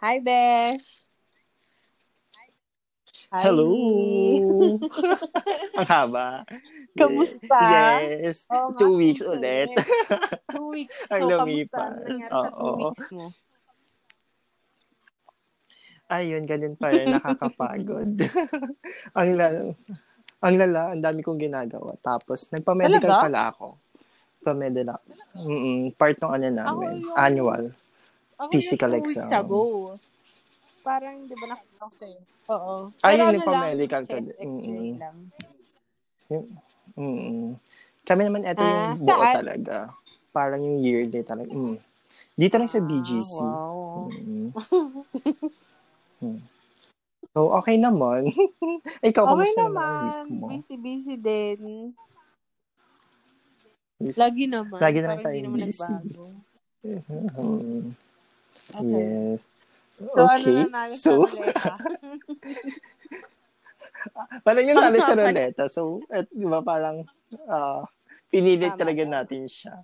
Hi, Besh. Hi. Hello! Ang haba. Kamusta? Yes. Nga, Two weeks kamusta ulit. Two weeks. So, Ang lumipas. Oo. weeks mo? Ayun, ganun pa rin. Nakakapagod. ang lala. Ang lala, ang dami kong ginagawa. Tapos, nagpa-medical Talaga? pala ako. Pa-medical. Mm part ng ano namin. yung- Annual. Ako Physical yung exam. weeks ago. Parang, di ba ko sa'yo? Oo. Ayun, Pero yung ano din. x-ray Mm-mm. lang. Mm. Kami naman, ito yung Ah, buo saan? talaga. Parang yung yearly talaga. Mm. Dito lang sa BGC. Ah, wow. Mm. Mm. So, okay naman. Ikaw, Okay kamusta naman. naman mo? Busy-busy din. Lagi naman. Lagi naman Parang hindi tayong naman busy. nagbago. Mhm. Okay. Yes. So, okay. ano na so, parang yung nalo sa ruleta. So, et, di ba parang ah, pinili Tama, talaga natin siya.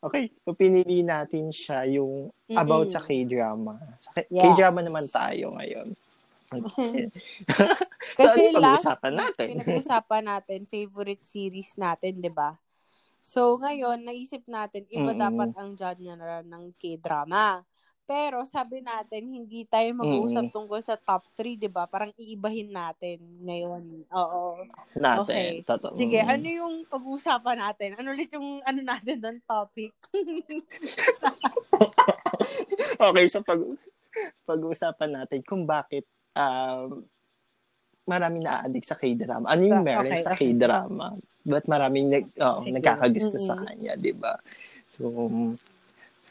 Okay. So, pinili natin siya yung about Mm-mm. sa K-drama. Sa K- Yes. K-drama naman tayo ngayon. Okay. so, ano Kasi last pag-uusapan natin? pinag-usapan natin, favorite series natin, di ba? So, ngayon, naisip natin, iba Mm-mm. dapat ang genre ng K-drama. Pero, sabi natin, hindi tayo mag-uusap Mm-mm. tungkol sa top 3, di ba? Parang iibahin natin ngayon. Oo. natin. Okay. Totoo. Sige, Mm. ano yung pag-uusapan natin? Ano ulit yung ano natin doon topic? okay, so pag pag-uusapan natin kung bakit um, maraming na-addict sa K-drama. Ano yung meron okay, sa. K-drama? Ba't maraming nag, oh, Sige. nagkakagusto sa Mm-mm. kanya, di ba? So, um,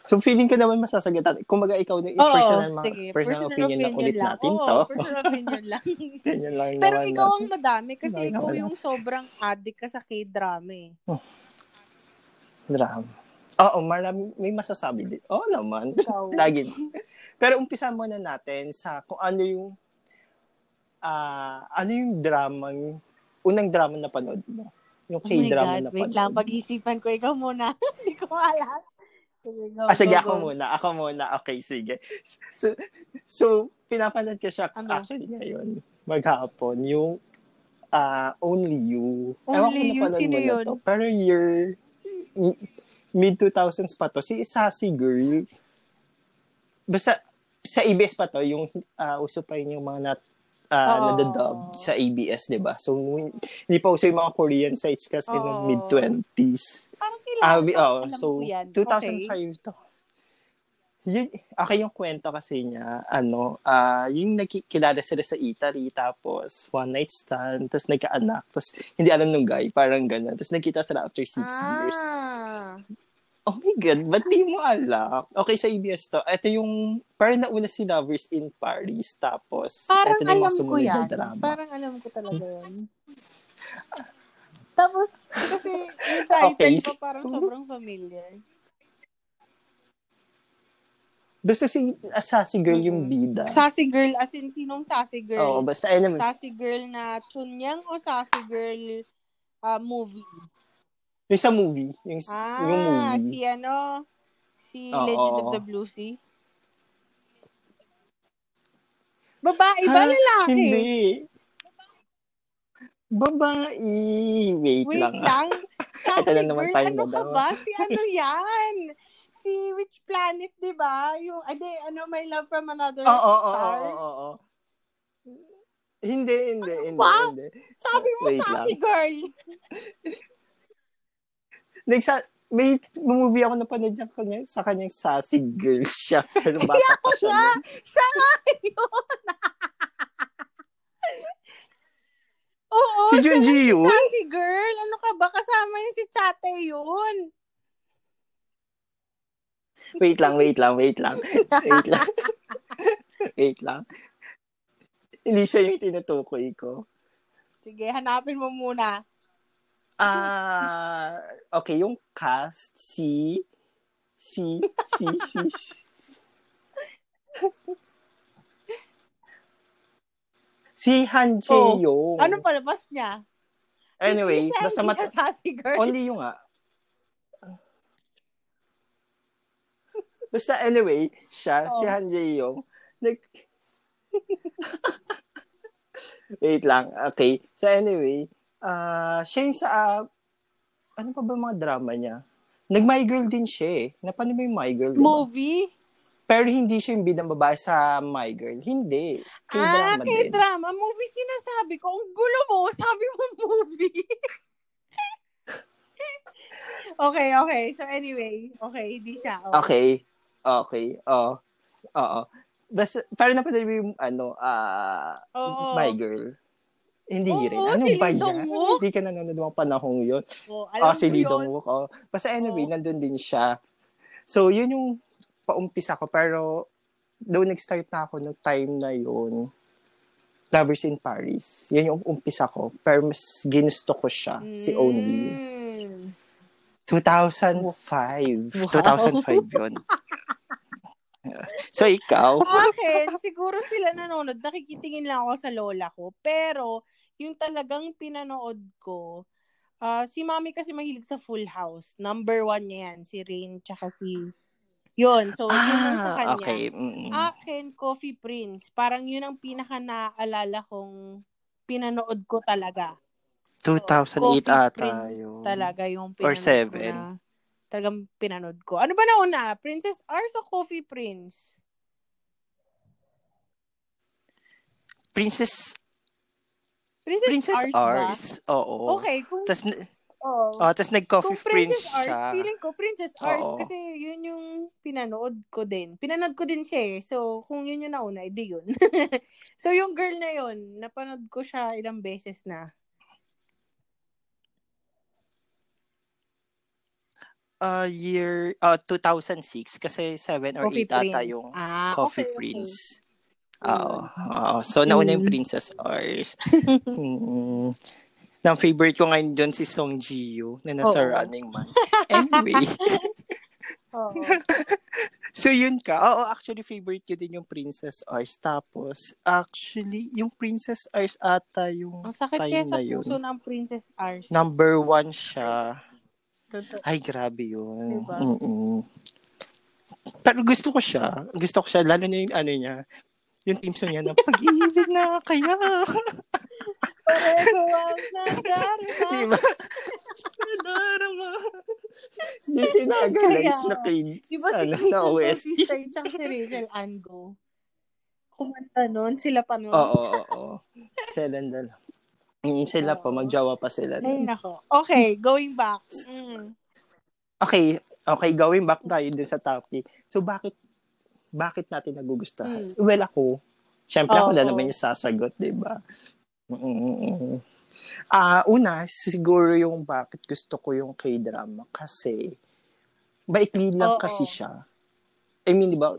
so feeling ko naman masasagot natin. Kung baga ikaw, na Oo, personal, mga- sige. personal, opinion, lang ulit lang. natin Oo, to. personal opinion lang. Ganyan lang Pero naman ikaw ang madami kasi Madami ikaw naman. yung sobrang addict ka sa K-drama eh. Drama. Oo, marami, may masasabi din. Oo naman. Ikaw. Lagi. Pero umpisa muna natin sa kung ano yung ah ano yung drama, unang drama na panood mo. Yung Oh K-drama God, na wait panood. lang, pag-isipan ko. Ikaw muna. Hindi ko alam. Sige, go, Ah, sige, go, ako go. muna. Ako muna. Okay, sige. So, so pinapanood ko siya Ano? actually ngayon, maghapon, yung ah Only You. Ewan Only You? napanood Sino yun? to. Pero year, mid-2000s pa to. Si Sassy Girl. Basta, sa ABS pa to, yung ah, uso pa yun yung mga nat, uh, Oo. nadadub sa ABS, di ba? So, hindi pa uso yung mga Korean sites kasi Oo. nung mid-20s. Parang Ah, kailangan ko. oh, Alam so, ko yan. 2005 to. Yun, okay yung kwento kasi niya, ano, ah yung nagkilala sila sa Italy, tapos one night stand, tapos nagkaanak, tapos hindi alam nung guy, parang gano'n. Tapos nagkita sila after six years. Oh my God, ba't di mo alam? Okay, sa ABS to. Ito yung, parang nauna si Lovers in Paris, tapos, Parang ito na alam ko sumunod na yan. drama. Parang alam ko talaga yan. Tapos, kasi yung title Okay. pa parang sobrang familiar. Basta si Assassin Girl yung bida. Sassy girl, as in, sinong sassy girl? Oo, basta anyway. Sassy girl na Chunyang o sassy girl ah, movie? Yung sa movie. Yung, Ah, yung movie. si ano? Si Oo. Legend of the Blue Sea? Babae ba Ha? lalaki? Hindi. Babae. Wait, Wait lang. lang. Ito na naman tayo ano ka ba? Si ano yan? Si Which Planet, di ba? Yung, ade, ano, My Love from Another Oo, oo, oo, Star? oo, oo. Hindi, hindi, hindi, ba? hindi. Sabi mo, Wait sassy lang. girl. Nagsa, may movie ako napanood niya kanya, sa kanyang sassy girl siya. Pero bata pa siya. nga. Siya nga yun. Oo, Si Junji yun? Sassy girl. Ano ka ba? Kasama yung si Chate yun. Wait lang, wait lang, wait lang. Wait lang. wait lang. Hindi siya yung tinutukoy ko. Sige, hanapin mo muna. Ah, okay, yung cast si si si si, si Han Jae-yong. Ano palabas niya? Anyway, Hindi basta hindi mat siya sassy girl. only yung nga. Basta anyway, siya, si Oh. Han Jae-yong, Nag... Wait lang. Okay. So anyway, uh, siya yung sa, uh, ano pa ba mga drama niya? Nag-My Girl din siya eh. Napano mo yung My Girl? Diba? Movie? Pero hindi siya yung bidang babae sa My Girl. Hindi. K-drama ah, K-drama. Movie sinasabi ko. Ang gulo mo. Sabi mo movie. okay, okay. So anyway. Okay, hindi siya. Okay. Okay. okay. Oh. Oo. Basta, parang napanood mo yung, ano, ah, uh, My Girl. Hindi Oo, rin. Ano si ba yan? Hindi ka nanonood ng panahong yun. Oh, alam oh, si Lee Dong-wook. Oh. Basta anyway, oh. nandun din siya. So, yun yung paumpisa ko. Pero, daw nag-start na ako no time na yun, Lovers in Paris. Yan yung umpisa ko. Pero mas ginusto ko siya, mm. si Only. 2005. Wow. 2005 yun. So, ikaw? Bakit? Siguro sila nanonood. Nakikitingin lang ako sa lola ko. Pero, yung talagang pinanood ko, uh, si mami kasi mahilig sa Full House. Number one niya yan. Si Rain, tsaka si... Yun. So, ah, yun ang sa ah, kanya. Okay. Mm-hmm. Akin, Coffee Prince. Parang yun ang pinaka naalala kong pinanood ko talaga. 2008 so, ata yun. Talaga yung pinanood Or 7 talagang pinanood ko. Ano ba nauna? Princess Ars o Coffee Prince? Princess Princess, Princess Ars, Ars. Oo. Okay. Kung, tas, oh. oh, tas nag-Coffee kung Prince Ars, siya. Feeling ko Princess Ars Oo. kasi yun yung pinanood ko din. Pinanood ko din siya eh. So, kung yun yung nauna, edi yun. so, yung girl na yun, napanood ko siya ilang beses na. Uh, year uh, 2006 kasi 7 or 8 ata yung ah, Coffee okay, Prince. Okay. Oo. Uh, so, nauna yung mm. Princess Ars. mm. Ang favorite ko ngayon doon si Song Ji-yu na nasa oh. Running Man. Anyway. oh. so, yun ka. Oo, actually, favorite ko din yung Princess Ars. Tapos, actually, yung Princess Ars ata yung Ang sakit time kaya sa puso ng Princess Ars. Number one siya. Ay, grabe yun. Diba? Mm-mm. Pero gusto ko siya. Gusto ko siya. Lalo na yung ano niya. Yung team song niya na pag-ibig na kaya. Pareho ang nadarama. Diba? nadarama. Yung tinagalis na kay diba si ano, na OST. Si Sister si Rachel Ango. Kumanta nun. Sila pa nun. Oo, oo, oo. Sila dalawa. Mm, sila oh. pa, magjawa pa sila. Ay, nako. Okay, going back. Mm. Okay, okay, going back tayo din sa topic. So, bakit bakit natin nagugustuhan? Mm. Well, ako, syempre oh, ako na naman yung sasagot, di ba? Ah, uh, una, siguro yung bakit gusto ko yung K-drama kasi maikli lang oh, kasi oh. siya. I mean, di ba,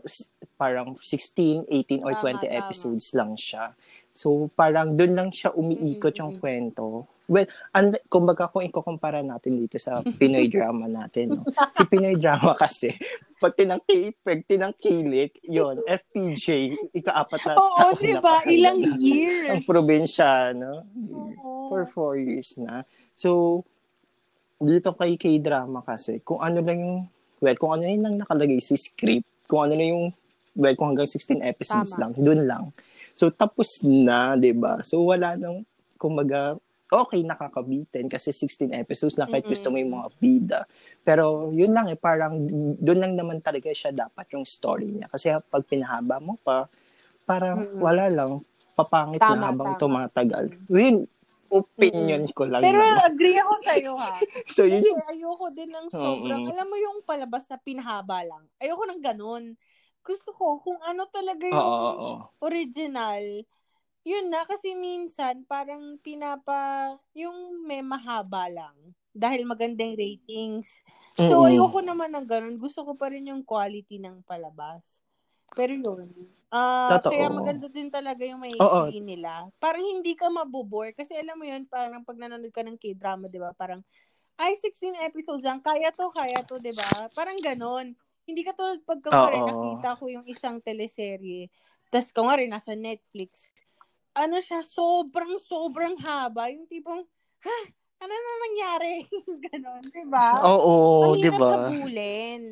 parang 16, 18, or tama, 20 tama. episodes lang siya. So, parang doon lang siya umiikot yung kwento. Well, and, kumbaga kung ikukumpara natin dito sa Pinoy drama natin, no? si Pinoy drama kasi, pag tinangki, pag tinangkilik, yon FPJ, ikaapat na Oo, taon diba? na Ilang na, years. Ang probinsya, no? Oo. For four years na. So, dito kay K-drama kasi, kung ano lang yung, well, kung ano yung lang nakalagay si script, kung ano lang yung, well, kung hanggang 16 episodes Tama. lang, dun lang So, tapos na, di ba? So, wala nang, kumbaga, okay, nakakabitin kasi 16 episodes na kahit gusto mo yung mga bida. Pero, yun lang eh, parang, doon lang naman talaga siya dapat yung story niya. Kasi pag pinahaba mo pa, parang mm-hmm. wala lang, papangit tama, na habang tama. tumatagal. Yun, opinion mm-hmm. ko lang. Pero naman. agree ako sa iyo ha. so yun yung... ayoko din ng sobrang, mm-hmm. alam mo yung palabas na pinahaba lang. Ayoko ng ganun gusto ko kung ano talaga yung oh, oh, oh. original. Yun na, kasi minsan parang pinapa, yung may mahaba lang. Dahil magandang ratings. So, mm-hmm. ayoko naman ng ganun. Gusto ko pa rin yung quality ng palabas. Pero yun. Uh, kaya maganda din talaga yung may oh, oh. nila. Parang hindi ka mabubore. Kasi alam mo yun, parang pag nanonood ka ng K-drama, di ba? Parang, ay, 16 episodes lang. Kaya to, kaya to, di ba? Parang ganun. Hindi ka tulad pag kunwari nakita ko yung isang teleserye, tas kunwari nasa Netflix, ano siya, sobrang, sobrang haba. Yung tipong, ha, ano na nangyari? Ganon, di ba? Oo, di ba? Ang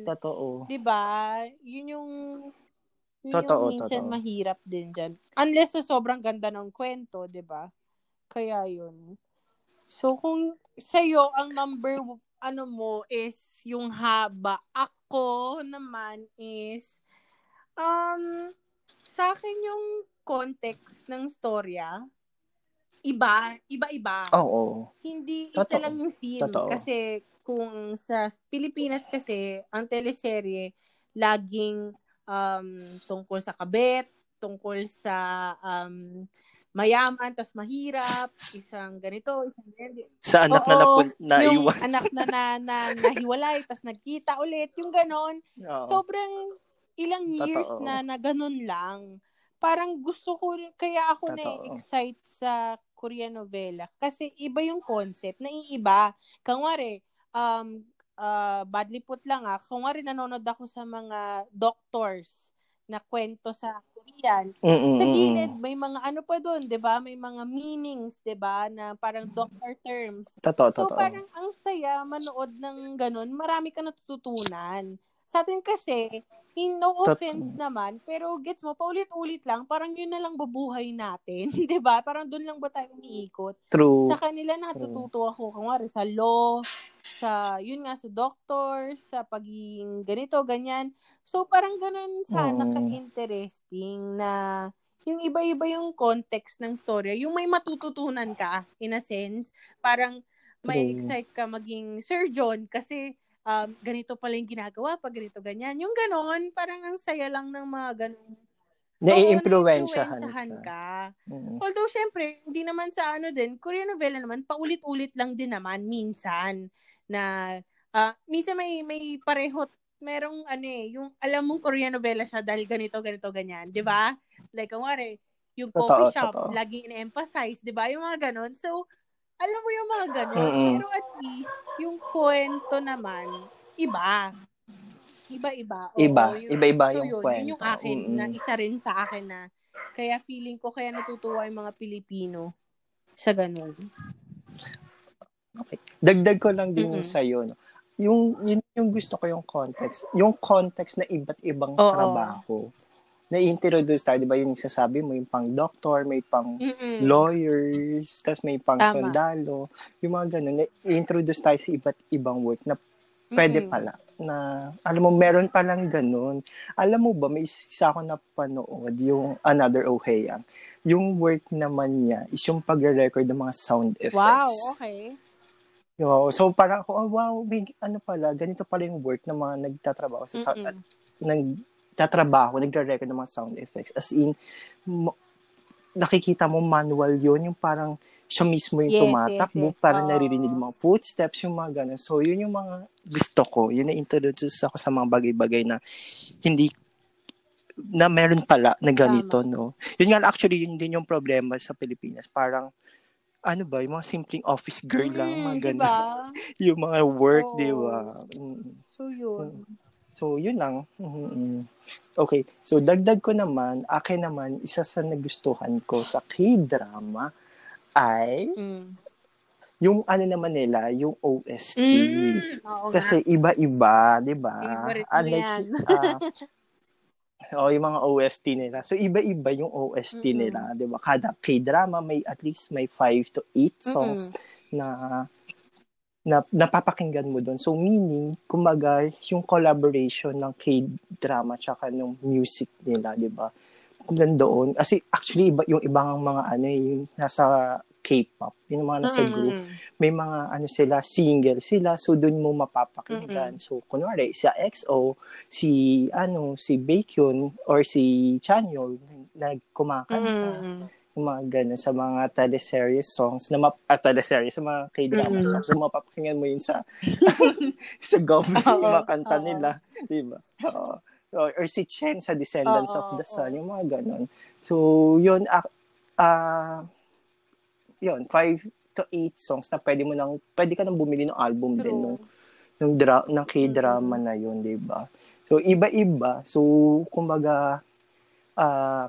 Totoo. Di ba? Yun yung Yun totoo, yung minsan totoo. mahirap din dyan. Unless sa sobrang ganda ng kwento, di ba? Kaya yun. So, kung sa'yo, ang number, ano mo, is yung haba. Ako naman is, um, sa akin yung context ng storya, iba, iba-iba. Oo. Oh, oh. Hindi Totoo. isa lang yung film. Totoo. Kasi kung sa Pilipinas kasi, ang teleserye, laging um, tungkol sa kabet, tungkol sa um, mayaman, tas mahirap, isang ganito, isang ganito. Sa anak Oo, na napun- naiwan. Yung anak na, na, na nahiwalay, tas nagkita ulit, yung ganon. Oo. Sobrang ilang years Totoo. na na ganon lang. Parang gusto ko, kaya ako na-excite sa Korean novela. Kasi iba yung concept, naiiba. Kangwari, um, uh, badly put lang ah, kung nga rin nanonood ako sa mga doctors na kwento sa Korean, Mm-mm. sa gilid may mga ano pa doon, 'di ba? May mga meanings, 'di ba, na parang doctor terms. Totoo, so, totoo. parang ang saya manood ng ganun, marami ka natututunan. Sa atin kasi, in no offense Tot- naman, pero gets mo, paulit-ulit lang, parang yun na lang babuhay natin, 'di ba? Parang doon lang ba tayo umiikot? True. Sa kanila natututo ako, kunwari sa law, sa, yun nga, sa doctor, sa pagiging ganito, ganyan. So, parang ganun sana mm. ka-interesting na yung iba-iba yung context ng story. Yung may matututunan ka, in a sense. Parang may excite ka maging surgeon kasi um, ganito pala yung ginagawa pag ganito, ganyan. Yung ganon, parang ang saya lang ng mga ganon Nai-impluwensyahan ka. ka. Mm-hmm. Although, syempre, hindi naman sa ano din, Korean novela naman, paulit-ulit lang din naman, minsan na uh, minsan may may pareho merong ano eh, yung alam mong Korean novela siya dahil ganito, ganito, ganyan. Di ba? Like, kumari, yung coffee totoo, shop, totoo. laging ina-emphasize, di ba? Yung mga ganon. So, alam mo yung mga ganon. Mm-hmm. Pero at least, yung kwento naman, iba. Iba-iba. Oo, iba. Yung, Iba-iba so yung yun, kwento. Yun yung akin, mm-hmm. na isa rin sa akin na, kaya feeling ko, kaya natutuwa yung mga Pilipino sa ganon. Okay. Dagdag ko lang din mm-hmm. yung sa'yo. No? Yung, yun, yung gusto ko yung context. Yung context na iba't ibang Oo. trabaho. Na-introduce tayo, di ba yung sasabi mo, yung pang doctor, may pang Mm-mm. lawyers, tas may pang Tama. sundalo. Yung mga ganun. Na-introduce tayo sa iba't ibang work na pwede Mm-mm. pala na alam mo meron pa lang ganun. Alam mo ba may isa ako na panood yung Another Ohayang. Yung work naman niya is yung pagre-record ng mga sound effects. Wow, okay. Yo, so parang ako, oh, wow, may, ano pala, ganito pala yung work ng mga nagtatrabaho sa sound, at, nagtatrabaho, nagre-record ng mga sound effects. As in, mo, nakikita mo manual yon yung parang siya mismo yung yes, tumatakbo, yes, yes. parang oh. naririnig yung mga footsteps, yung mga ganun. So, yun yung mga gusto ko. Yun na-introduce ako sa mga bagay-bagay na hindi na meron pala na ganito, Tama. no? Yun nga, actually, yun din yung problema sa Pilipinas. Parang, ano ba, yung mga simpleng office girl mm, lang, mga ganun. Diba? yung mga work, oh. di ba? Mm. So, yun. So, yun lang. Mm-hmm. Okay. So, dagdag ko naman, akin naman, isa sa nagustuhan ko sa K-drama ay mm. yung ano naman nila, yung OST. Mm, Kasi iba-iba, di ba? Unlike, uh, o yung mga OST nila. So iba-iba yung OST mm-hmm. nila, 'di ba? Kada K-drama may at least may 5 to 8 songs mm-hmm. na na napapakinggan mo doon. So meaning, kumaga, yung collaboration ng K-drama tsaka ng music nila, 'di ba? Nandoon. Kasi actually iba yung ibang mga ano eh, yung nasa K-pop, yung mga nasa mm-hmm. group, may mga ano sila, single sila, so doon mo mapapakinggan. Mm-hmm. So, kunwari, si EXO, si, ano, si Baekhyun, or si Chanyeol, nagkumakanta. Mm-hmm. Mga ganun, sa mga teleseries songs, na map, ah, teleseries, sa mga K-drama mm-hmm. songs, so mapapakinggan mo yun sa, sa Gomez, yung mga kanta nila, di ba? Oo. Or, or si Chen sa Descendants oh, of the Sun, oh. yung mga ganun. So, yun, ah, uh, yun, five to eight songs na pwede mo nang, pwede ka nang bumili ng album True. din nung, nung dra, ng K-drama mm-hmm. na yun, di ba? So, iba-iba. So, kumbaga, uh,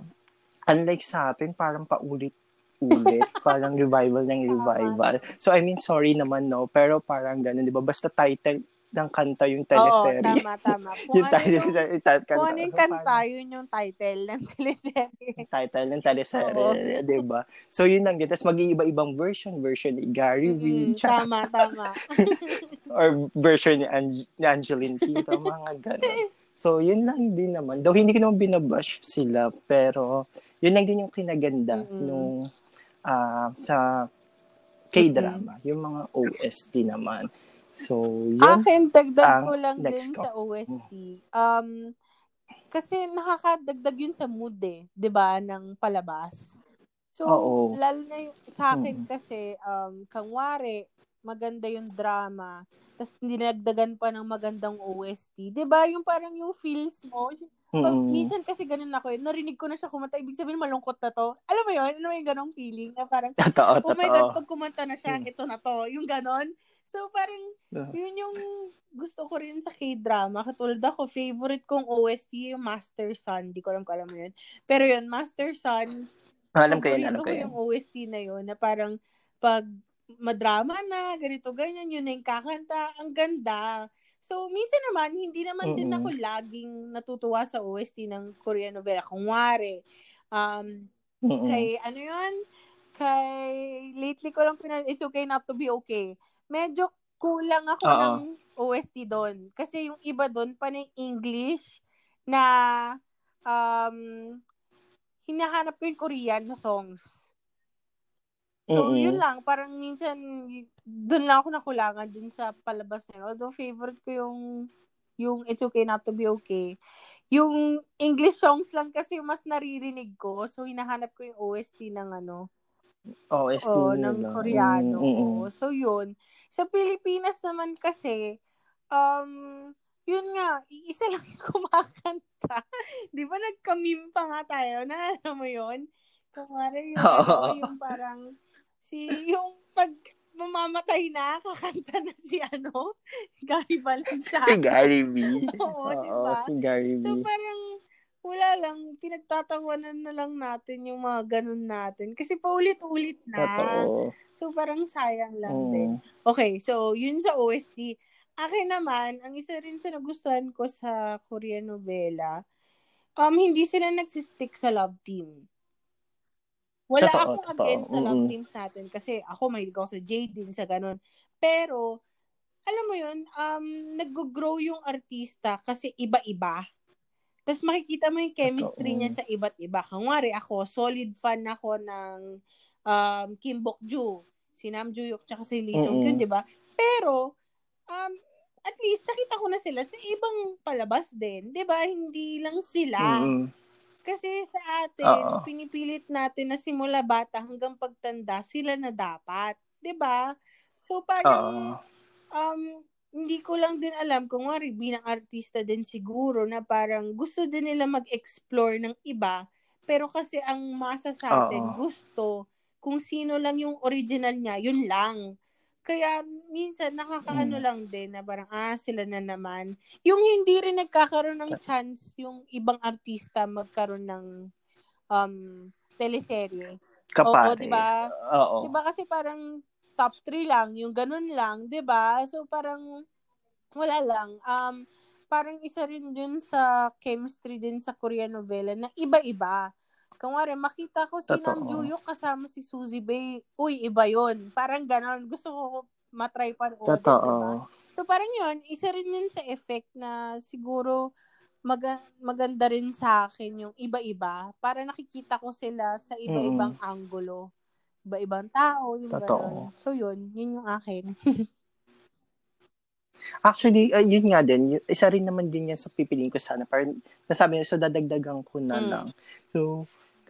unlike sa atin, parang paulit ulit. parang revival ng revival. So, I mean, sorry naman, no? Pero parang ganun, di ba? Basta title, ng kanta yung teleserye. Oo, tama, tama. Kung yung ano title, yung, yung, kanta, kung ano yung kanta, yun yung title ng teleserye. title ng teleserye, di ba? So, yun lang. Tapos mag-iiba-ibang version. Version ni Gary mm-hmm, V. Tama, tama. or version ni, Ange- ni Angeline Quinto, mga gano'n. So, yun lang din naman. Though hindi ko naman binabash sila, pero yun lang din yung kinaganda mm-hmm. nung uh, sa K-drama, mm-hmm. yung mga OST naman. So, yun. Akin, dagdag ko lang din ko. sa OST. Um, kasi nakakadagdag yun sa mood eh, 'di ba, ng palabas. So, Oo. lalo na yung, sa akin hmm. kasi um kangwari maganda yung drama, tapos dinagdagan pa ng magandang OST. 'Di ba? Yung parang yung feels mo, pag, mm. minsan kasi ganun ako, eh, narinig ko na siya kumanta, ibig sabihin malungkot na to. Alam mo yun? Ano yung ganong feeling? Na parang, totoo, oh my God, pag kumanta na siya, mm. ito na to. Yung ganon. So, parang, yun yung gusto ko rin sa K-drama. Katulad ako, favorite kong OST yung Master Sun. Di ko alam kung alam mo yun. Pero yun, Master Sun. Alam ko yun, alam ko yun. yung OST na yun, na parang, pag madrama na, ganito, ganyan, yun na yung kakanta. Ang ganda. So, minsan naman, hindi naman mm-hmm. din ako laging natutuwa sa OST ng Korean novela. Kung wari, um, mm-hmm. kay, ano yun? Kay, lately ko lang pinal, It's Okay Not To Be Okay medyo kulang ako Uh-oh. ng OST doon. Kasi yung iba doon, panay English na um, hinahanap ko yung Korean na songs. So, mm-hmm. yun lang. Parang minsan, doon lang ako nakulangan dun sa palabas na yun. Although, favorite ko yung yung It's Okay Not To Be Okay. Yung English songs lang kasi mas naririnig ko. So, hinahanap ko yung OST ng ano. OST oh, ng Koreano. Mm-hmm. So, yun. Sa Pilipinas naman kasi, um, yun nga, isa lang kumakanta. Di ba nagka-meme pa nga tayo? Naalala mo yun? Kumari yung, ano, yung parang, si, yung pag mamamatay na, kakanta na si ano, Gary Valencia. Si Gary V. Oo, Oo diba? si Gary V. So parang, wala lang, pinagtatawanan na lang natin yung mga ganun natin. Kasi paulit-ulit na. Totoo. So, parang sayang lang mm. din. Okay, so, yun sa OST. Akin naman, ang isa rin sa nagustuhan ko sa Korean novela, um, hindi sila nagsistick sa love team. Wala totoo, akong totoo. against sa love mm-hmm. teams natin kasi ako mahilig ako sa Jade din sa ganun. Pero, alam mo yun, um, nag-grow yung artista kasi iba-iba tapos makikita mo yung chemistry Totoo. niya sa iba't iba. Kangwari ako, solid fan ako ng um, Kim Bok-joo, si Nam Joo-hyuk, tsaka si Lee Sung-kyun, di ba? Pero, um, at least nakita ko na sila sa ibang palabas din. Di ba? Hindi lang sila. Mm-hmm. Kasi sa atin, Uh-oh. pinipilit natin na simula bata hanggang pagtanda, sila na dapat. Di ba? So, parang, Uh-oh. um, hindi ko lang din alam kung wari bilang artista din siguro na parang gusto din nila mag-explore ng iba pero kasi ang masa sa atin Uh-oh. gusto kung sino lang yung original niya yun lang kaya minsan nakakaano hmm. lang din na parang ah sila na naman yung hindi rin nagkakaroon ng chance yung ibang artista magkaroon ng um teleserye Kapare. Oo, 'di ba? Oo. 'Di ba kasi parang top 3 lang, yung ganun lang, 'di ba? So parang wala lang. Um parang isa rin dun sa chemistry din sa Korean novela na iba-iba. Kung wari, makita ko si Nam Juyok kasama si Suzy Bay. Uy, iba yon Parang ganon. Gusto ko matry pa Totoo. Diba? So parang yun, isa rin yun sa effect na siguro mag- maganda rin sa akin yung iba-iba para nakikita ko sila sa iba-ibang mm. anggulo iba-ibang tao, yung Totoo. Ganun. So, yun. Yun yung akin. Actually, uh, yun nga din. Isa rin naman din yan sa pipiliin ko sana. Parang nasabi niya, so dadagdagan ko na mm. lang. So,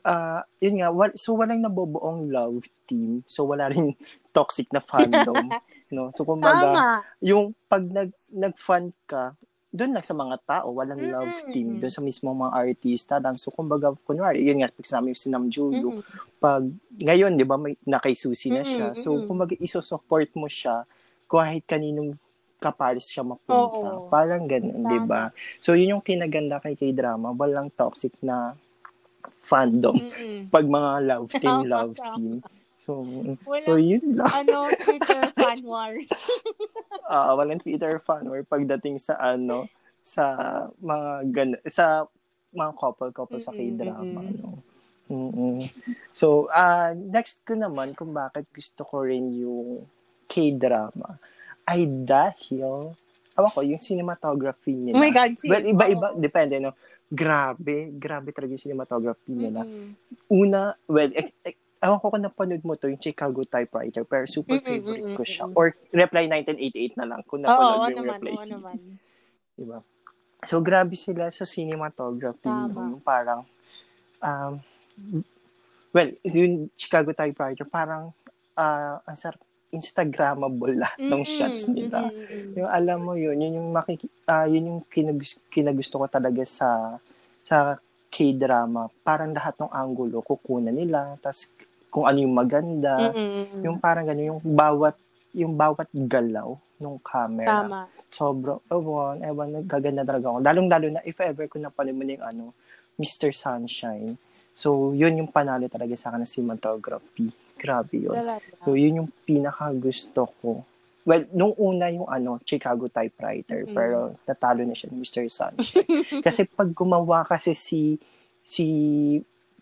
uh, yun nga, wal- so walang nabobuong love team. So wala rin toxic na fandom. no? So kumbaga, Tama. yung pag nag, nag-fan ka, doon lang sa mga tao, walang mm-hmm. love team. Doon sa mismo mga artista lang. So, kumbaga, kunwari, yun nga, pag sinabi si Nam Juyo, mm-hmm. pag, ngayon, di ba, may, nakaisusi na siya. Mm-hmm. So, kumbaga, iso-support mo siya kahit kaninong kapares siya mapunta. Oo. Parang ganun, di ba? So, yun yung kinaganda kay K-drama. Walang toxic na fandom. Mm-hmm. Pag mga love team, love team. So, walang, so yun lang. ano, Twitter fan wars. uh, walang Twitter fan war pagdating sa ano, sa mga gan- sa mga couple-couple sa K-drama. Mm-hmm. No? Mm-hmm. So, uh, next ko naman kung bakit gusto ko rin yung K-drama ay dahil awa ko, yung cinematography nila. Oh my God. See, well, iba-iba, oh. depende, no? Grabe, grabe talaga yung cinematography nila. Mm-hmm. Una, well, eh, eh, Ewan ko kung napanood mo to, yung Chicago Typewriter, pero super mm-mm, favorite ko siya. Or Reply 1988 na lang, kung napanood oh, yung naman, Reply oo, naman. Diba? So, grabe sila sa cinematography. Tama. Parang, um, well, yung Chicago Typewriter, parang, uh, ang sarap, Instagrammable lahat ng shots nila. Mm-hmm. Yung alam mo yun, yun yung makiki uh, yun yung kinag- kinagusto ko talaga sa sa K-drama. Parang lahat ng angulo kukunan nila, tapos kung ano yung maganda, mm-hmm. yung parang gano'n, yung bawat yung bawat galaw ng camera. Tama. Sobrang, ewan, ewan, gaganda talaga ako. Lalong-lalo na, if ever ko napanood mo yung ano, Mr. Sunshine. So, yun yung panalo talaga sa akin ng cinematography. Grabe yun. So, yun yung pinaka gusto ko. Well, nung una yung ano, Chicago typewriter, mm-hmm. pero natalo na siya ni Mr. Sunshine. kasi pag gumawa kasi si si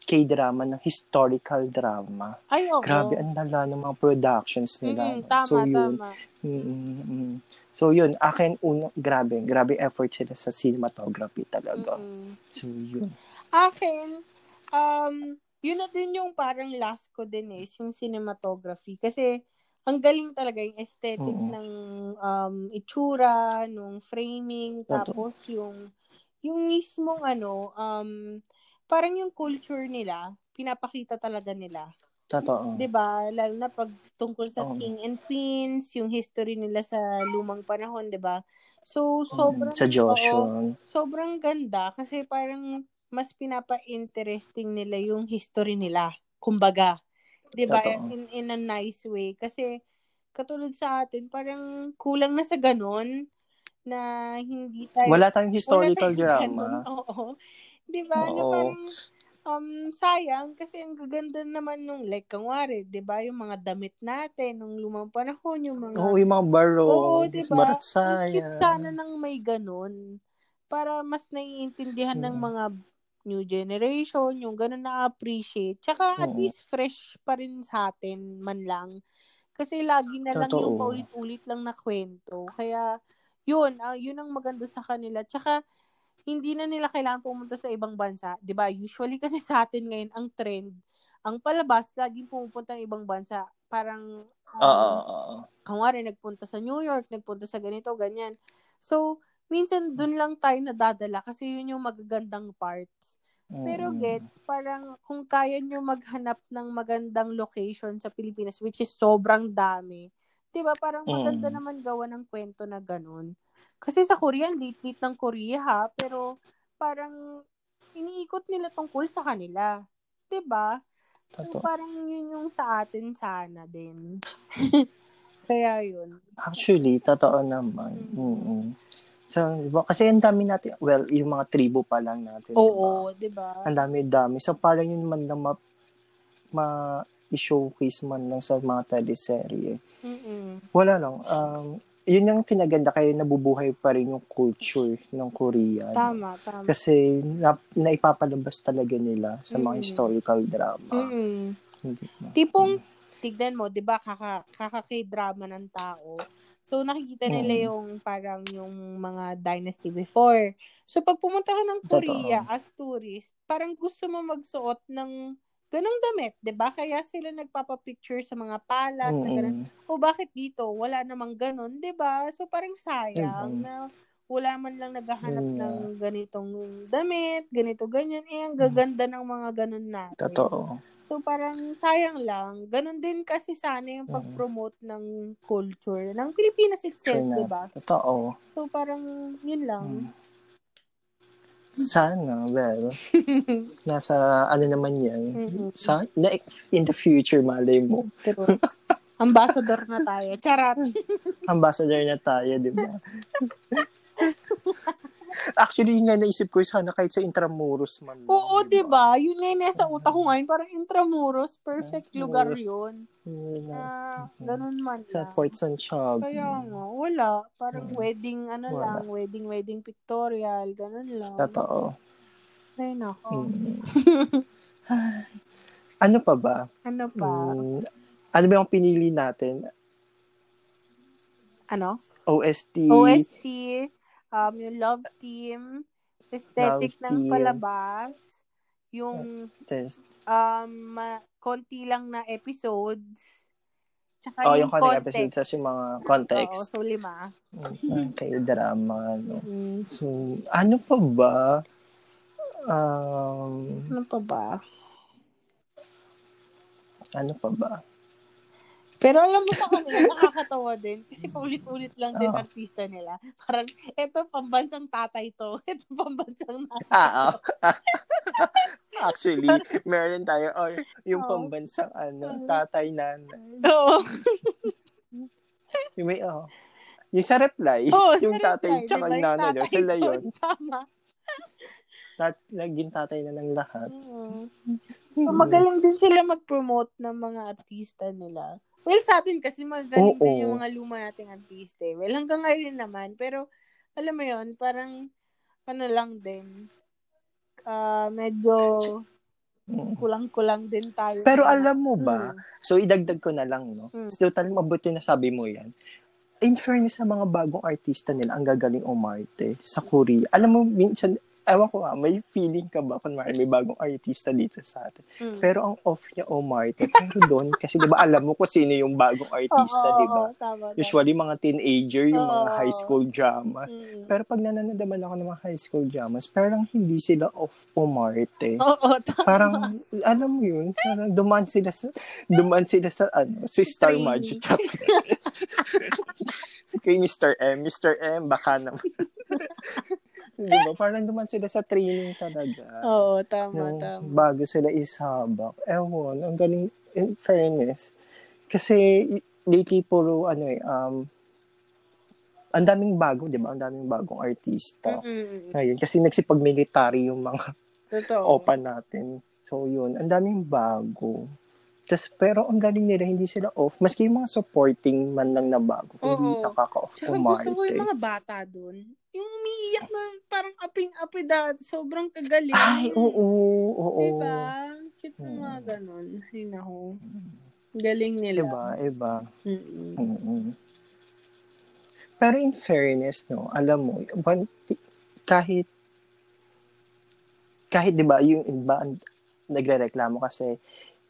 K-drama ng historical drama. Ay, oo. Grabe, ang lala ng mga productions nila. Mm-hmm, tama, so, yun. tama. Mm-hmm. So, yun. Akin, una, grabe. Grabe effort sila sa cinematography talaga. Mm-hmm. So, yun. Akin, um, yun na din yung parang last ko din eh, yung cinematography. Kasi, ang galing talaga yung aesthetic mm-hmm. ng um, itsura, nung framing, tapos yung yung mismong ano, um, parang yung culture nila, pinapakita talaga nila. Totoo. 'Di ba? Lalo na pag tungkol sa oh. king and queens, yung history nila sa lumang panahon, 'di ba? So sobrang sa Joshua. Oo, sobrang ganda kasi parang mas pinapa-interesting nila yung history nila. Kumbaga, 'di ba? In in a nice way kasi katulad sa atin, parang kulang na sa ganon na hindi tayo Wala tayong historical wala tayong drama. Ganun. Oo. 'Di ba? Na parang um sayang kasi ang gaganda naman nung like kangwari, 'di ba, yung mga damit natin nung lumang panahon, yung mga Oo, yung mga barong, Oo, 'di ba? Cute sana nang may ganun para mas naiintindihan hmm. ng mga new generation, yung ganun na-appreciate. Tsaka at least fresh pa rin sa atin man lang. Kasi lagi na lang Totoo. yung paulit-ulit lang na kwento. Kaya, yun, uh, yun ang maganda sa kanila. Tsaka, hindi na nila kailangan pumunta sa ibang bansa. ba Usually kasi sa atin ngayon, ang trend, ang palabas, laging pumupunta ng ibang bansa. Parang, um, uh, kamari, nagpunta sa New York, nagpunta sa ganito, ganyan. So, minsan dun lang tayo nadadala kasi yun yung magagandang parts. Pero gets, parang kung kaya nyo maghanap ng magandang location sa Pilipinas, which is sobrang dami, 'di ba? Parang maganda mm. naman gawa ng kwento na ganun. Kasi sa Korea, lit-lit ng Korea ha, pero parang iniikot nila tungkol sa kanila. 'Di ba? So parang yun yung sa atin sana din. Kaya yun. Actually, totoo naman. Mm. Mm-hmm. So, diba? Kasi ang dami natin, well, yung mga tribo pa lang natin. Oo, di ba? Ang dami-dami. So, parang yun man lang ma, ma i-showcase man lang sa mga teleserye. Mm-mm. Wala lang. Um, yun yung pinaganda kayo nabubuhay pa rin yung culture ng Korea. Tama, tama. Kasi na, naipapalabas talaga nila sa mga mm. historical drama. Mm. Tipong, mm. tignan mo, di ba, kaka, kakaki-drama ng tao. So, nakikita nila mm. yung parang yung mga dynasty before. So, pag pumunta ka ng Korea Totoo. as tourist, parang gusto mo magsuot ng ganong damit, 'di ba? Kaya sila nagpapa-picture sa mga palace, mm-hmm. ganun. O bakit dito wala namang ganon, 'di ba? So parang sayang mm-hmm. na wala man lang naghahanap mm-hmm. ng ganitong damit, ganito ganyan, eh ang gaganda ng mga ganon natin. Totoo. So parang sayang lang. Ganon din kasi sana yung pag-promote ng culture ng Pilipinas itself, 'di ba? Totoo. So parang yun lang. Mm. Sana, well, nasa ano naman yan. Mm-hmm. Sa, in the future, malay mo. True. Ambassador na tayo. Charot. Ambassador na tayo, di ba? Actually, yun nga naisip ko sana kahit sa Intramuros man. Oo, di ba? Diba? Yun nga yung nasa utak ko ngayon. Parang Intramuros, perfect Intramuros. lugar yun. Yeah. Uh, ganun man Sa lang. Fort Santiago. Kaya nga, wala. Parang hmm. wedding, ano wala. lang, wedding, wedding pictorial, ganun lang. Totoo. Ay, nako. Hmm. ano pa ba? Ano pa? Hmm, ano ba yung pinili natin? Ano? OST. OST um, yung love team, aesthetic love ng team. palabas, yung um, konti lang na episodes, Tsaka oh, yung, yung context. episodes, sa yung mga context. Oo, so lima. Okay, drama. No? Mm. So, ano pa ba? Um, ano pa ba? Ano pa ba? Pero alam mo sa kanila, nakakatawa din. Kasi paulit-ulit lang din oh. artista nila. Parang, eto pambansang tatay to. Eto pambansang nanay Ah, oh. Actually, meron tayo, or yung oh. pambansang ano, tatay nanay. Oo. yung may, oh. Yung sa reply, oh, yung sa tatay reply, tsaka yung nanay, tatay sila yun. Tama. Tat, naging tatay na ng lahat. Mm. So, magaling din sila mag-promote ng mga artista nila. Well, sa atin kasi magaling Oo. din yung mga luma nating artista. Eh. Well, hanggang ngayon naman. Pero, alam mo yon parang, ano lang din. Uh, medyo kulang-kulang din tayo. Pero alam mo ba, hmm. so idagdag ko na lang, no? Hmm. So, talagang mabuti na sabi mo yan. In fairness sa mga bagong artista nila, ang gagaling umarte sa Korea. Alam mo, minsan, ewan ko ah, may feeling ka ba, kunwari may bagong artista dito sa atin. Mm. Pero ang off niya, oh Marte, pero doon, kasi di ba alam mo kung sino yung bagong artista, oh, di ba? Usually mga teenager, yung oh, mga high school dramas. Mm. Pero pag nananadaman ako ng mga high school dramas, parang hindi sila off o Marte. Oo, oh, tama. Parang, alam mo yun, parang dumaan sila sa, dumaan sila sa, ano, si Star Magic. Kay Mr. M. Mr. M, baka naman. Di ba? Parang duman sila sa training talaga. Oo, tama, yung tama. Bago sila isabak. Ewan, ang galing, in fairness. Kasi, lately puro, ano eh, um, ang daming bago, di ba? Ang daming bagong artista. Mm-hmm. Ngayon, kasi nagsipag-military yung mga Totoo. opa natin. So, yun. Ang daming bago. Tas, pero ang galing nila, hindi sila off. Maski yung mga supporting man lang na bago, Oo. hindi nakaka-off Tsaka gusto ko yung mga bata dun. Yung umiiyak na parang aping-api dati. Sobrang kagaling. Ay, oo, oo. Diba? Cute hmm. mga ganun. Ay, naku. Galing nila. Iba, iba. Mm-mm. Mm-mm. Pero in fairness, no, alam mo, kahit kahit 'di ba yung iba nagrereklamo kasi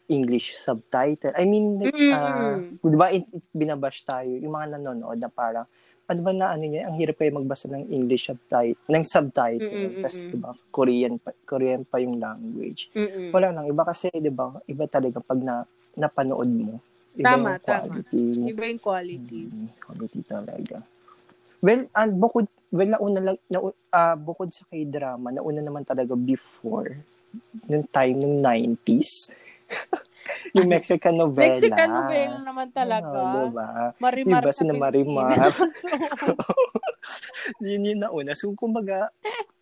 English subtitle. I mean, mm-hmm. uh, di ba, it, it, binabash tayo, yung mga nanonood na parang, ano ba na ano niya, ang hirap kayo magbasa ng English subtitle, ng subtitle. Mm-hmm. Tapos, di ba, Korean pa, Korean pa yung language. Mm-hmm. Wala lang, iba kasi, di ba, iba talaga pag na, napanood mo. Iba tama, yung quality. tama. Iba yung quality. Mm, quality talaga. Well, and bukod, well, nauna lang, na, uh, bukod sa k-drama, nauna naman talaga before, nung time, nung 90s, yung Mexican novela. Mexican novela naman talaga. Oh, diba? Marimar diba, sina Marimar. yun yung nauna. So, kumbaga,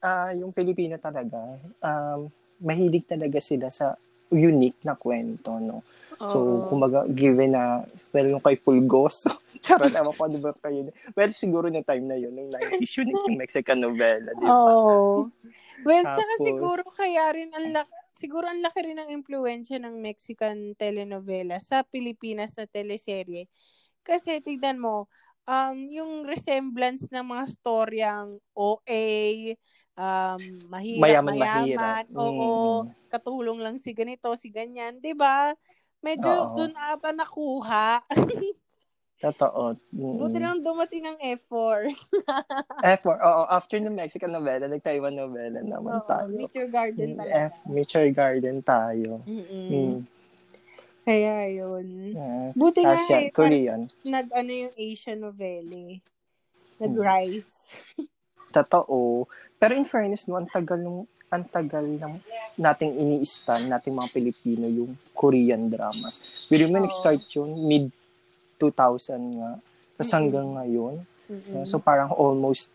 uh, yung Pilipino talaga, um, mahilig talaga sila sa unique na kwento, no? So, oh. kumbaga, given na, well, yung kay Pulgos, charot, ewan ko, di ba kayo, well, siguro na time na yun, nung 90s, unique yung Mexican novela, di ba? Oh. Well, Tapos, tsaka siguro kaya rin ang laki, siguro ang laki rin ng impluensya ng Mexican telenovela sa Pilipinas na teleserye. Kasi tignan mo, um, yung resemblance ng mga storyang OA, um, mahirap, mayaman, mayaman, mahirap. oo, mm. katulong lang si ganito, si ganyan, 'di ba? Medyo doon ata nakuha. Totoo. Mm. Buti lang dumating ang F4. F4, oo. After ng Mexican novela, nag-Taiwan novela naman oo, tayo. Meet Your Garden talaga. F, Meet Your Garden tayo. Mm. Kaya yun. Uh, Buti nga eh. Korean. Nag, ano yung Asian novela eh. Nag-rise. Totoo. Pero in fairness, no, ang tagal nung ang tagal ng nating ini-stan, nating mga Pilipino, yung Korean dramas. Pero oh. nag-start yun, mid 2000 nga. Tapos hanggang ngayon. Mm-hmm. So parang almost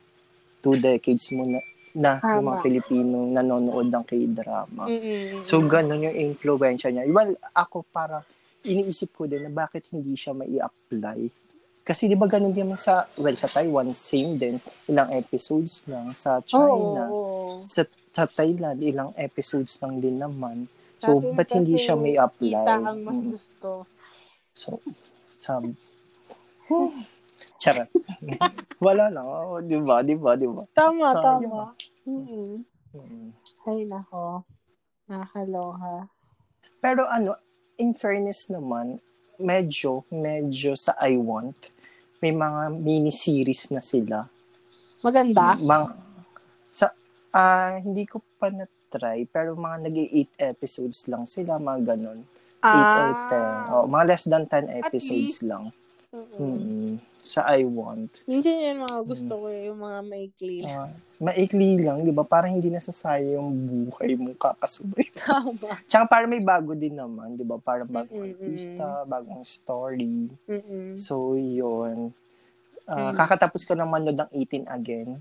two decades mo na na Tama. yung mga Pilipino nanonood ng K-drama. Mm-hmm. So, ganun yung influensya niya. Well, ako para iniisip ko din na bakit hindi siya mai apply Kasi di ba ganun din sa, well, sa Taiwan, same din. Ilang episodes lang. Sa China, oh. sa, sa Thailand, ilang episodes lang din naman. So, Sabi ba't hindi siya may apply? Kita ang mas gusto. So, sabi, Charot. Wala na. Oh, di ba? Di ba? Di ba? Tama, so, tama. Mm-hmm. Mm-hmm. Ay, nako. Nakaloha. Pero ano, in fairness naman, medyo, medyo sa I Want, may mga mini-series na sila. Maganda? Mga, sa, uh, hindi ko pa na-try, pero mga nag 8 episodes lang sila, mga ganun. 8 ah, or 10. Oh, mga less than 10 episodes lang. Mm-hmm. Sa I Want. Minsan yun mga gusto ko yung mga maikli. Uh, maikli lang, di ba? Parang hindi nasasaya yung buhay mo kakasubay. Tama. Tsaka parang may bago din naman, di ba? Parang bagong mm-hmm. artista, bagong story. Mm-hmm. So, yun. Uh, mm-hmm. Kakatapos ko ng manood ng 18 again.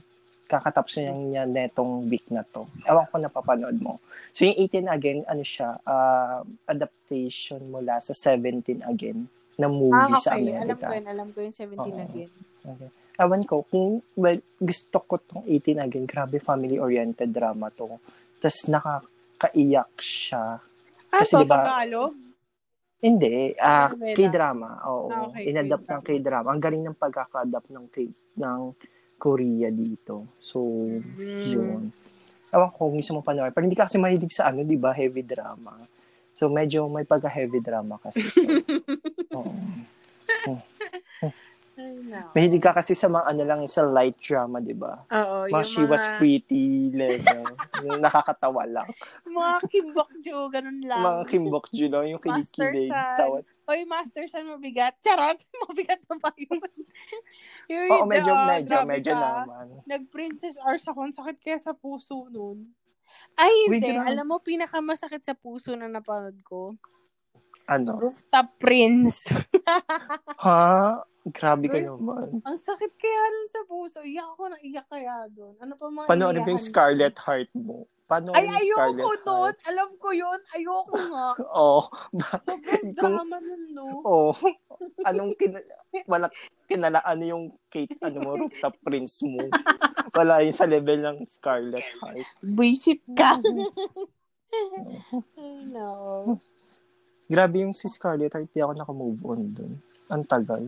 Kakatapos niya niya netong week na to. Ewan ko napapanood mo. So, yung 18 again, ano siya, uh, adaptation mula sa 17 again na movie ah, okay. sa Amerika. Alam ko yun, alam ko yung 17 Oo. again. Okay. Ewan ko, kung well, gusto ko tong 18 again, grabe family-oriented drama to. Tapos nakakaiyak siya. Ah, Kasi so, diba, Tagalog? Hindi, uh, K-drama. Oo, ah, okay, inadapt ng K-drama. Ang galing ng pagkaka-adapt ng K ng Korea dito. So, mm. yun. Ewan ko, gusto mo panoorin. Pero hindi ka kasi mahilig sa ano, di ba, heavy drama. So, medyo may pagka-heavy drama kasi. Oo. Oh. Oh. Mahilig ka kasi sa mga ano lang, sa light drama, di ba? Oo. Mga She mga... Was Pretty level. yung nakakatawa lang. mga kimbokjo, ganun lang. Mga kimbokjo lang, yung kilig-kilig. Tawad. Oy, Master San, mabigat. Charot, mabigat na ba yun? yung, Oo, medyo, uh, medyo, medyo ka. naman. Nag-Princess Ars ako, sakit kaya sa puso nun. Ay, hindi. Wait, Alam mo, pinakamasakit sa puso na napanood ko. Ano? Rooftop Prince. ha? Grabe ka naman. Ang sakit kaya nun sa puso. Iyak ako na iyak kaya doon. Ano pa mga Paano ano yung Scarlet Heart mo? Paano Ay, ayoko doon. Alam ko yun. Ayoko nga. Oo. oh, Sobrang drama nun, no? Oo. Oh, anong kin- wala kinala ano yung Kate ano mo rooftop prince mo. Wala yun sa level ng Scarlet Heart. Buisit ka. no. Grabe yung si Scarlet Heart, di ako naka-move on dun. Ang tagal.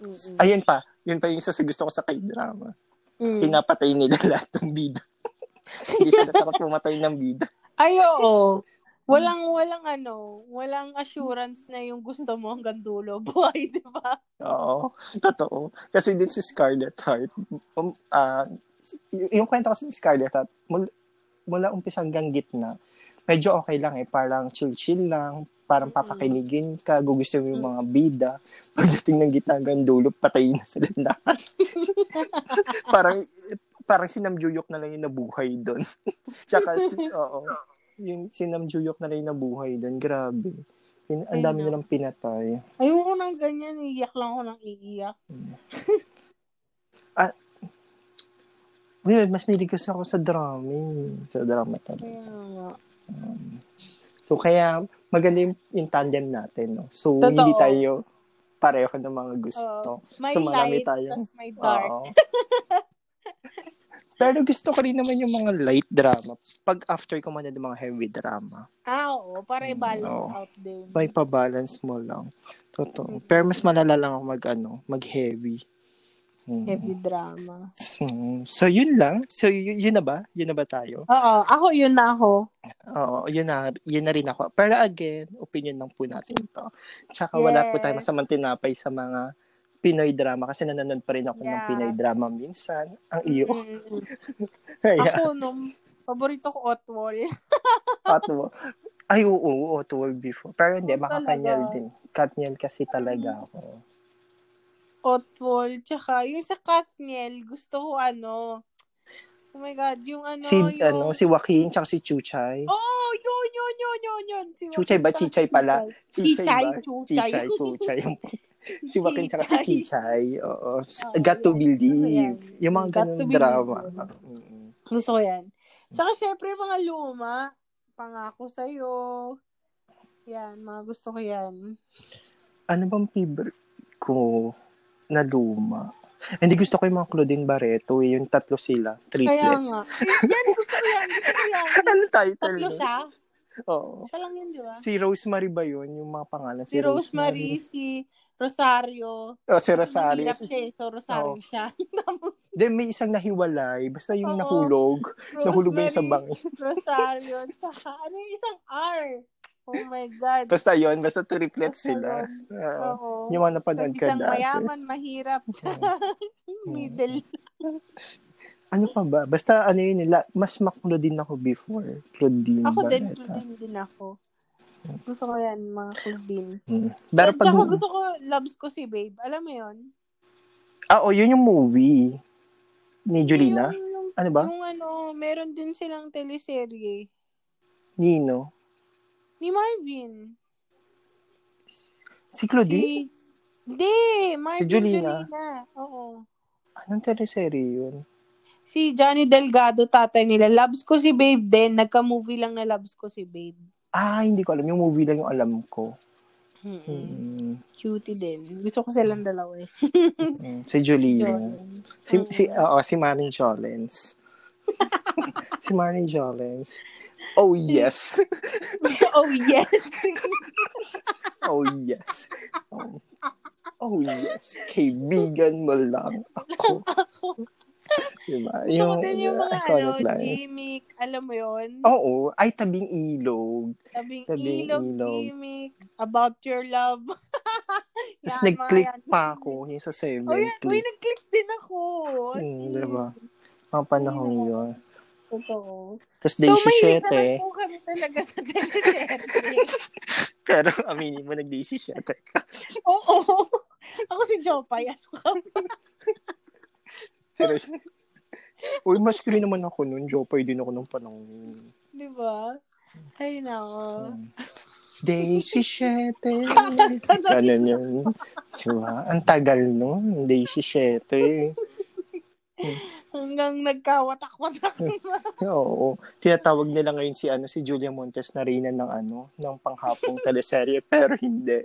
Mm-mm. Ayun pa. Yun pa yung isa sa gusto ko sa K-drama. Mm. Pinapatay nila lahat ng bida. Hindi sila takot pumatay ng bida. Ay, oo. Walang, walang ano, walang assurance na yung gusto mo hanggang dulo. Buhay, di ba? Oo, totoo. Kasi din si Scarlett Heart, um, uh, yung kwento kasi ni Scarlett Heart, mula, mula umpisa hanggang gitna, medyo okay lang eh. Parang chill-chill lang. Parang papakinigin ka. Gugusto mo yung mga bida. Pagdating ng gitna hanggang dulo, patayin na sila lahat. parang parang si Namjook na lang yung nabuhay doon. Tsaka si, oo. Yung si Namjook na lang yung nabuhay doon. Grabe. Pin, ang dami nilang pinatay. Ayoko nang ganyan. Iiyak lang ako nang iiyak. ah, Well, mas milig kasi ako sa drama. Eh. Sa drama talaga. Kaya Um, so, kaya maganda yung, yung tandem natin. No? So, Totoo. hindi tayo pareho ng mga gusto. Uh, my so, marami light, tayo. my dark. Pero gusto ko rin naman yung mga light drama. Pag after ko man ng mga heavy drama. Ah, oo. Para i-balance oo. out din. May pa-balance mo lang. Totoo. Pero mas malala lang ako mag, ano, mag-heavy. Hmm. Heavy drama. Hmm. So, yun lang. So, y- yun na ba? Yun na ba tayo? Oo. Ako, yun na ako. Oo, yun na, yun na rin ako. Pero again, opinion lang po natin ito. Tsaka yes. wala po tayo masamang tinapay sa mga Pinoy drama kasi nanonood pa rin ako yes. ng Pinoy drama minsan. Ang iyo. Mm-hmm. ako, nung paborito ko Otwol. Otwol. Ay, oo, Otwol before. Pero hindi, makakanyal din. Katnyal kasi talaga ako. Otwol, tsaka yung sa Katniel, gusto ko ano, oh my God, yung ano, si, yung... ano, si Joaquin, tsaka si Chuchay. Oh, yun, yun, yun, yun, yun. Si Chuchay ba? Chichay pala? Chichay, ba? Chuchay. Chichay, Chuchay. Yung, si Joaquin, tsaka si Chichay. Oo. Oh, Got to believe. Yung mga ganun drama. Gusto ko yan. Tsaka syempre mga luma, pangako sa'yo. Yan, mga gusto ko yan. Ano bang favorite ko na luma? Hindi gusto ko yung mga Claudine Barreto, eh, yung tatlo sila, triplets. Kaya nga. yan, gusto ko yan, gusto ko yan. ano title? Tatlo siya? Oo. Siya lang yun, di ba? Si Rosemary ba yun, yung mga pangalan? Si, si Rosemary, Rosemary, si Rosario. Oh, si Rosario. Hirap siya, so Rosario oh. siya. Then may isang nahiwalay, basta yung Oo. nahulog. Rosemary, nahulog ba yung sa bangin? Rosario, saka ano yung isang R? Oh my God. Basta yon basta triplets sila. Uh, yung mga napanood ka dati. Mayaman, mahirap. Middle. ano pa ba? Basta ano yun nila, mas maklo din ako before. Claudine Ako din, Claudine din ako. Gusto ko yan, mga Claudine. Hmm. Pero pag... Tsaka gusto ko, loves ko si Babe. Alam mo yun? Ah, oh, yun yung movie. Ni Julina? Yung, yung, ano ba? Yung ano, meron din silang teleserye. Nino? Ni Marvin. Si Claudine? Si... Hindi, Marvin si Julina. Julina. Oo. Anong teleserye yun? Si Johnny Delgado, tatay nila. Loves ko si Babe din. Nagka-movie lang na Loves ko si Babe. Ah, hindi ko alam. Yung movie lang yung alam ko. Hmm. Cutie din. Gusto ko silang dalawa eh. mm. Si Julia. Si, si, oo, si Marin Jolens. si Marin Jolens. Oh, yes. oh, yes. oh, yes. Oh, oh, yes. Kaibigan mo lang ako. ako. diba? Yung, so, yung mga ano, gimmick, alam mo yon Oo. Ay, tabing ilog. Tabing, tabing ilog, ilog, gimmick, about your love. Tapos nag-click pa ako yung sa seven. Oh, yan. Uy, nag-click din ako. Hmm, diba? Mga panahon yun. Totoo. Tapos day so, si Shete. So, may kami talaga sa teleserye. Pero aminin mo, nag-day si Shete ka. Oo. Ako si Jopay. Ano ka? Seriously. Uy, mas green naman ako nun. Jopay din ako nung panahon. Di ba? Ay, nako. Hmm. Daisy Shete. Ganun yun. Diba? Ang tagal nun. Daisy Shete. Hanggang nagkawatak-watak na. Oo. Tinatawag nila ngayon si ano si Julia Montes na reyna ng ano, ng panghapong teleserye pero hindi.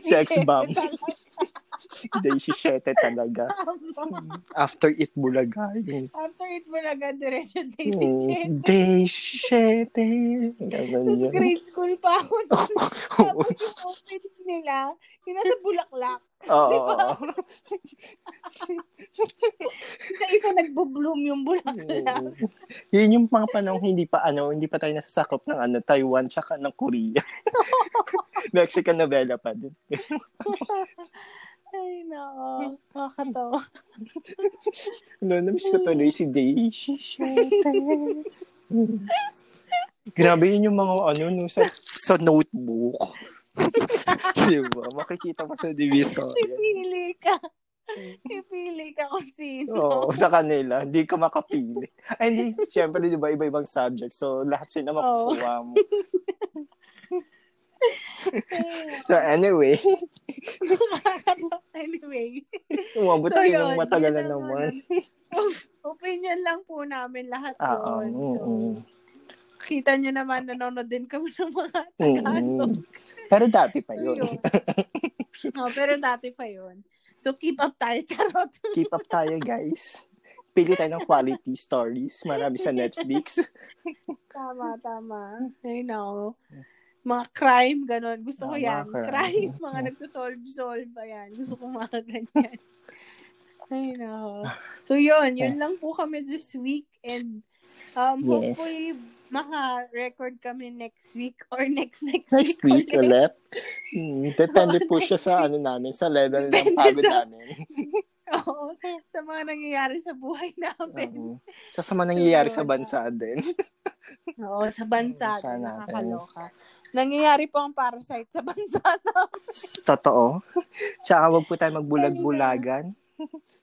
Sex bomb. Daisy Shete talaga. After it Bulaga. Yun. After it Bulaga, diretso Daisy Shete. Daisy Shete. Tapos grade school pa ako. Tapos yung opening nila, yung nasa Bulaklak. Oo. Diba? Isa-isa nagbo-bloom yung bulaklak. Yun yung mga panahon hindi pa ano, hindi pa tayo nasasakop ng ano, Taiwan tsaka ng Korea. Mexican novela pa din. Ay, nako. Makakatawa. no, namiss ko tuloy si Daisy. Grabe yun yung mga ano no, sa, sa notebook. Di ba? Makikita mo sa division. Pipili ka. Pipili ka kung sino. Oo, sa kanila. Hindi ka makapili. Ay, hindi. Siyempre, di ba, iba-ibang subject. So, lahat sila makukuha mo. so, anyway. anyway. Umabot so, tayo ng matagal na naman. Opinion lang po namin lahat ah, yun. Um, so, um, kita nyo naman, nanonood din kami ng mga Tagalog. Mm-hmm. Pero dati pa yun. no, pero dati pa yun. So, keep up tayo, charot. keep up tayo, guys. Pili tayo ng quality stories. Marami sa Netflix. tama, tama. I know. Mga crime, ganun. Gusto ko yan. Crime. crime. Mga nagsosolve-solve. Ayan. Gusto ko mga ganyan. Ay, no. So, yun. Yun lang po kami this week. And um, yes. hopefully, maka-record kami next week or next next, next week, week ulit. Hmm, depende po siya sa ano namin, sa level ng pagod sa... namin. Oo, sa mga nangyayari sa buhay namin. Uh-huh. Sa sa mga nangyayari so, sa bansa din. Oo, sa bansa din, nakakaloka. Nangyayari po ang parasite sa bansa namin. Totoo. Tsaka wag po tayo magbulag-bulagan.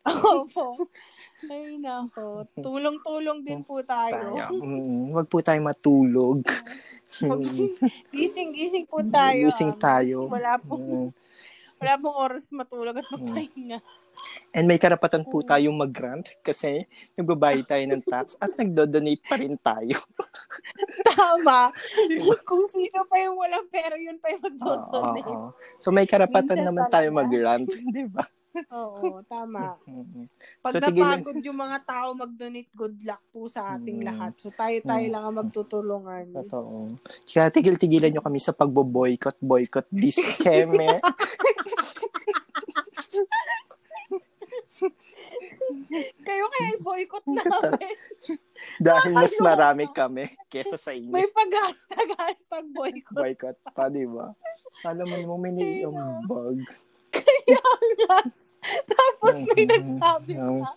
Opo. Ay, nako. Tulong-tulong din po tayo. tayo. Mm, wag po tayo matulog. Gising-gising po tayo. Gising tayo. Wala po. Mm. Wala pong oras matulog at magpahinga. And may karapatan po tayong mag-grant kasi nagbabayad tayo ng tax at nagdo-donate pa rin tayo. Tama. Kung sino pa yung walang pera, yun pa yung magdo-donate. Oo, oo. So may karapatan Minsan naman tayo mag-grant, di ba? Oo, tama. Pag so, napagod yung mga tao mag-donate, good luck po sa ating mm. lahat. So tayo-tayo mm. lang ang magtutulungan. Totoo. Kaya tigil-tigilan nyo kami sa pagbo-boycott, boycott this keme. Kayo kaya i-boycott namin. Dahil mas marami kami kesa sa inyo. May pag-hashtag, hashtag boycott. Boycott pa, di ba? Alam mo, may niyong bag. Kaya nga. Tapos may nagsabi pa,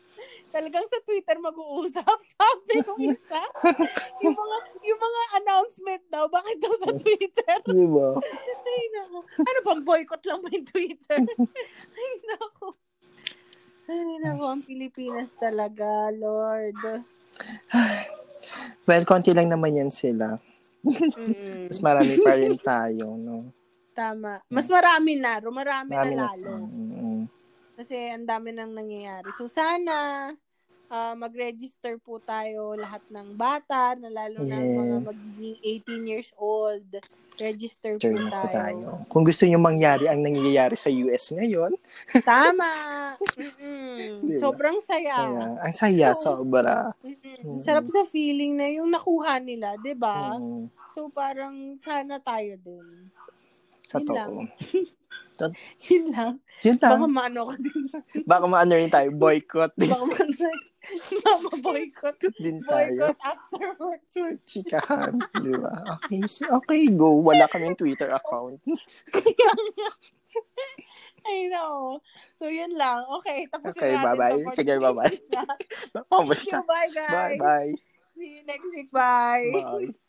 talagang sa Twitter mag-uusap. Sabi ng isa, yung mga, yung mga announcement daw, bakit daw sa Twitter? Di ba? Ay, nako. Ano bang boycott lang ba yung Twitter? Ay, nako. Ay, nako, ang Pilipinas talaga, Lord. Well, konti lang naman yan sila. Mm. Mas marami pa rin tayo, no? Tama. Mas marami na. Marami, marami na lalo. Mm-hmm. Kasi ang dami nang nangyayari. So, sana uh, mag-register po tayo lahat ng bata, na lalo yeah. na mga magiging 18 years old. Register po tayo. po tayo. Kung gusto niyo mangyari ang nangyayari sa US ngayon. Tama. diba? Sobrang saya. Yeah. Ang saya, so, sobra. Mm-mm. Sarap sa feeling na yung nakuha nila, 'di ba? Mm. So parang sana tayo din. Totoo. Tot- yun lang. Yun lang. Baka maano ka din. Baka maano rin tayo. Boycott. Baka maano Mama boycott. din tayo. Boycott afterwards. Chikahan. Di ba? Okay, okay, go. Wala kaming Twitter account. Kaya nga. I know. So, yun lang. Okay, tapos okay, natin bye-bye. Sige, bye-bye. Thank you. Bye, guys. Bye-bye. See you next week. Bye. Bye.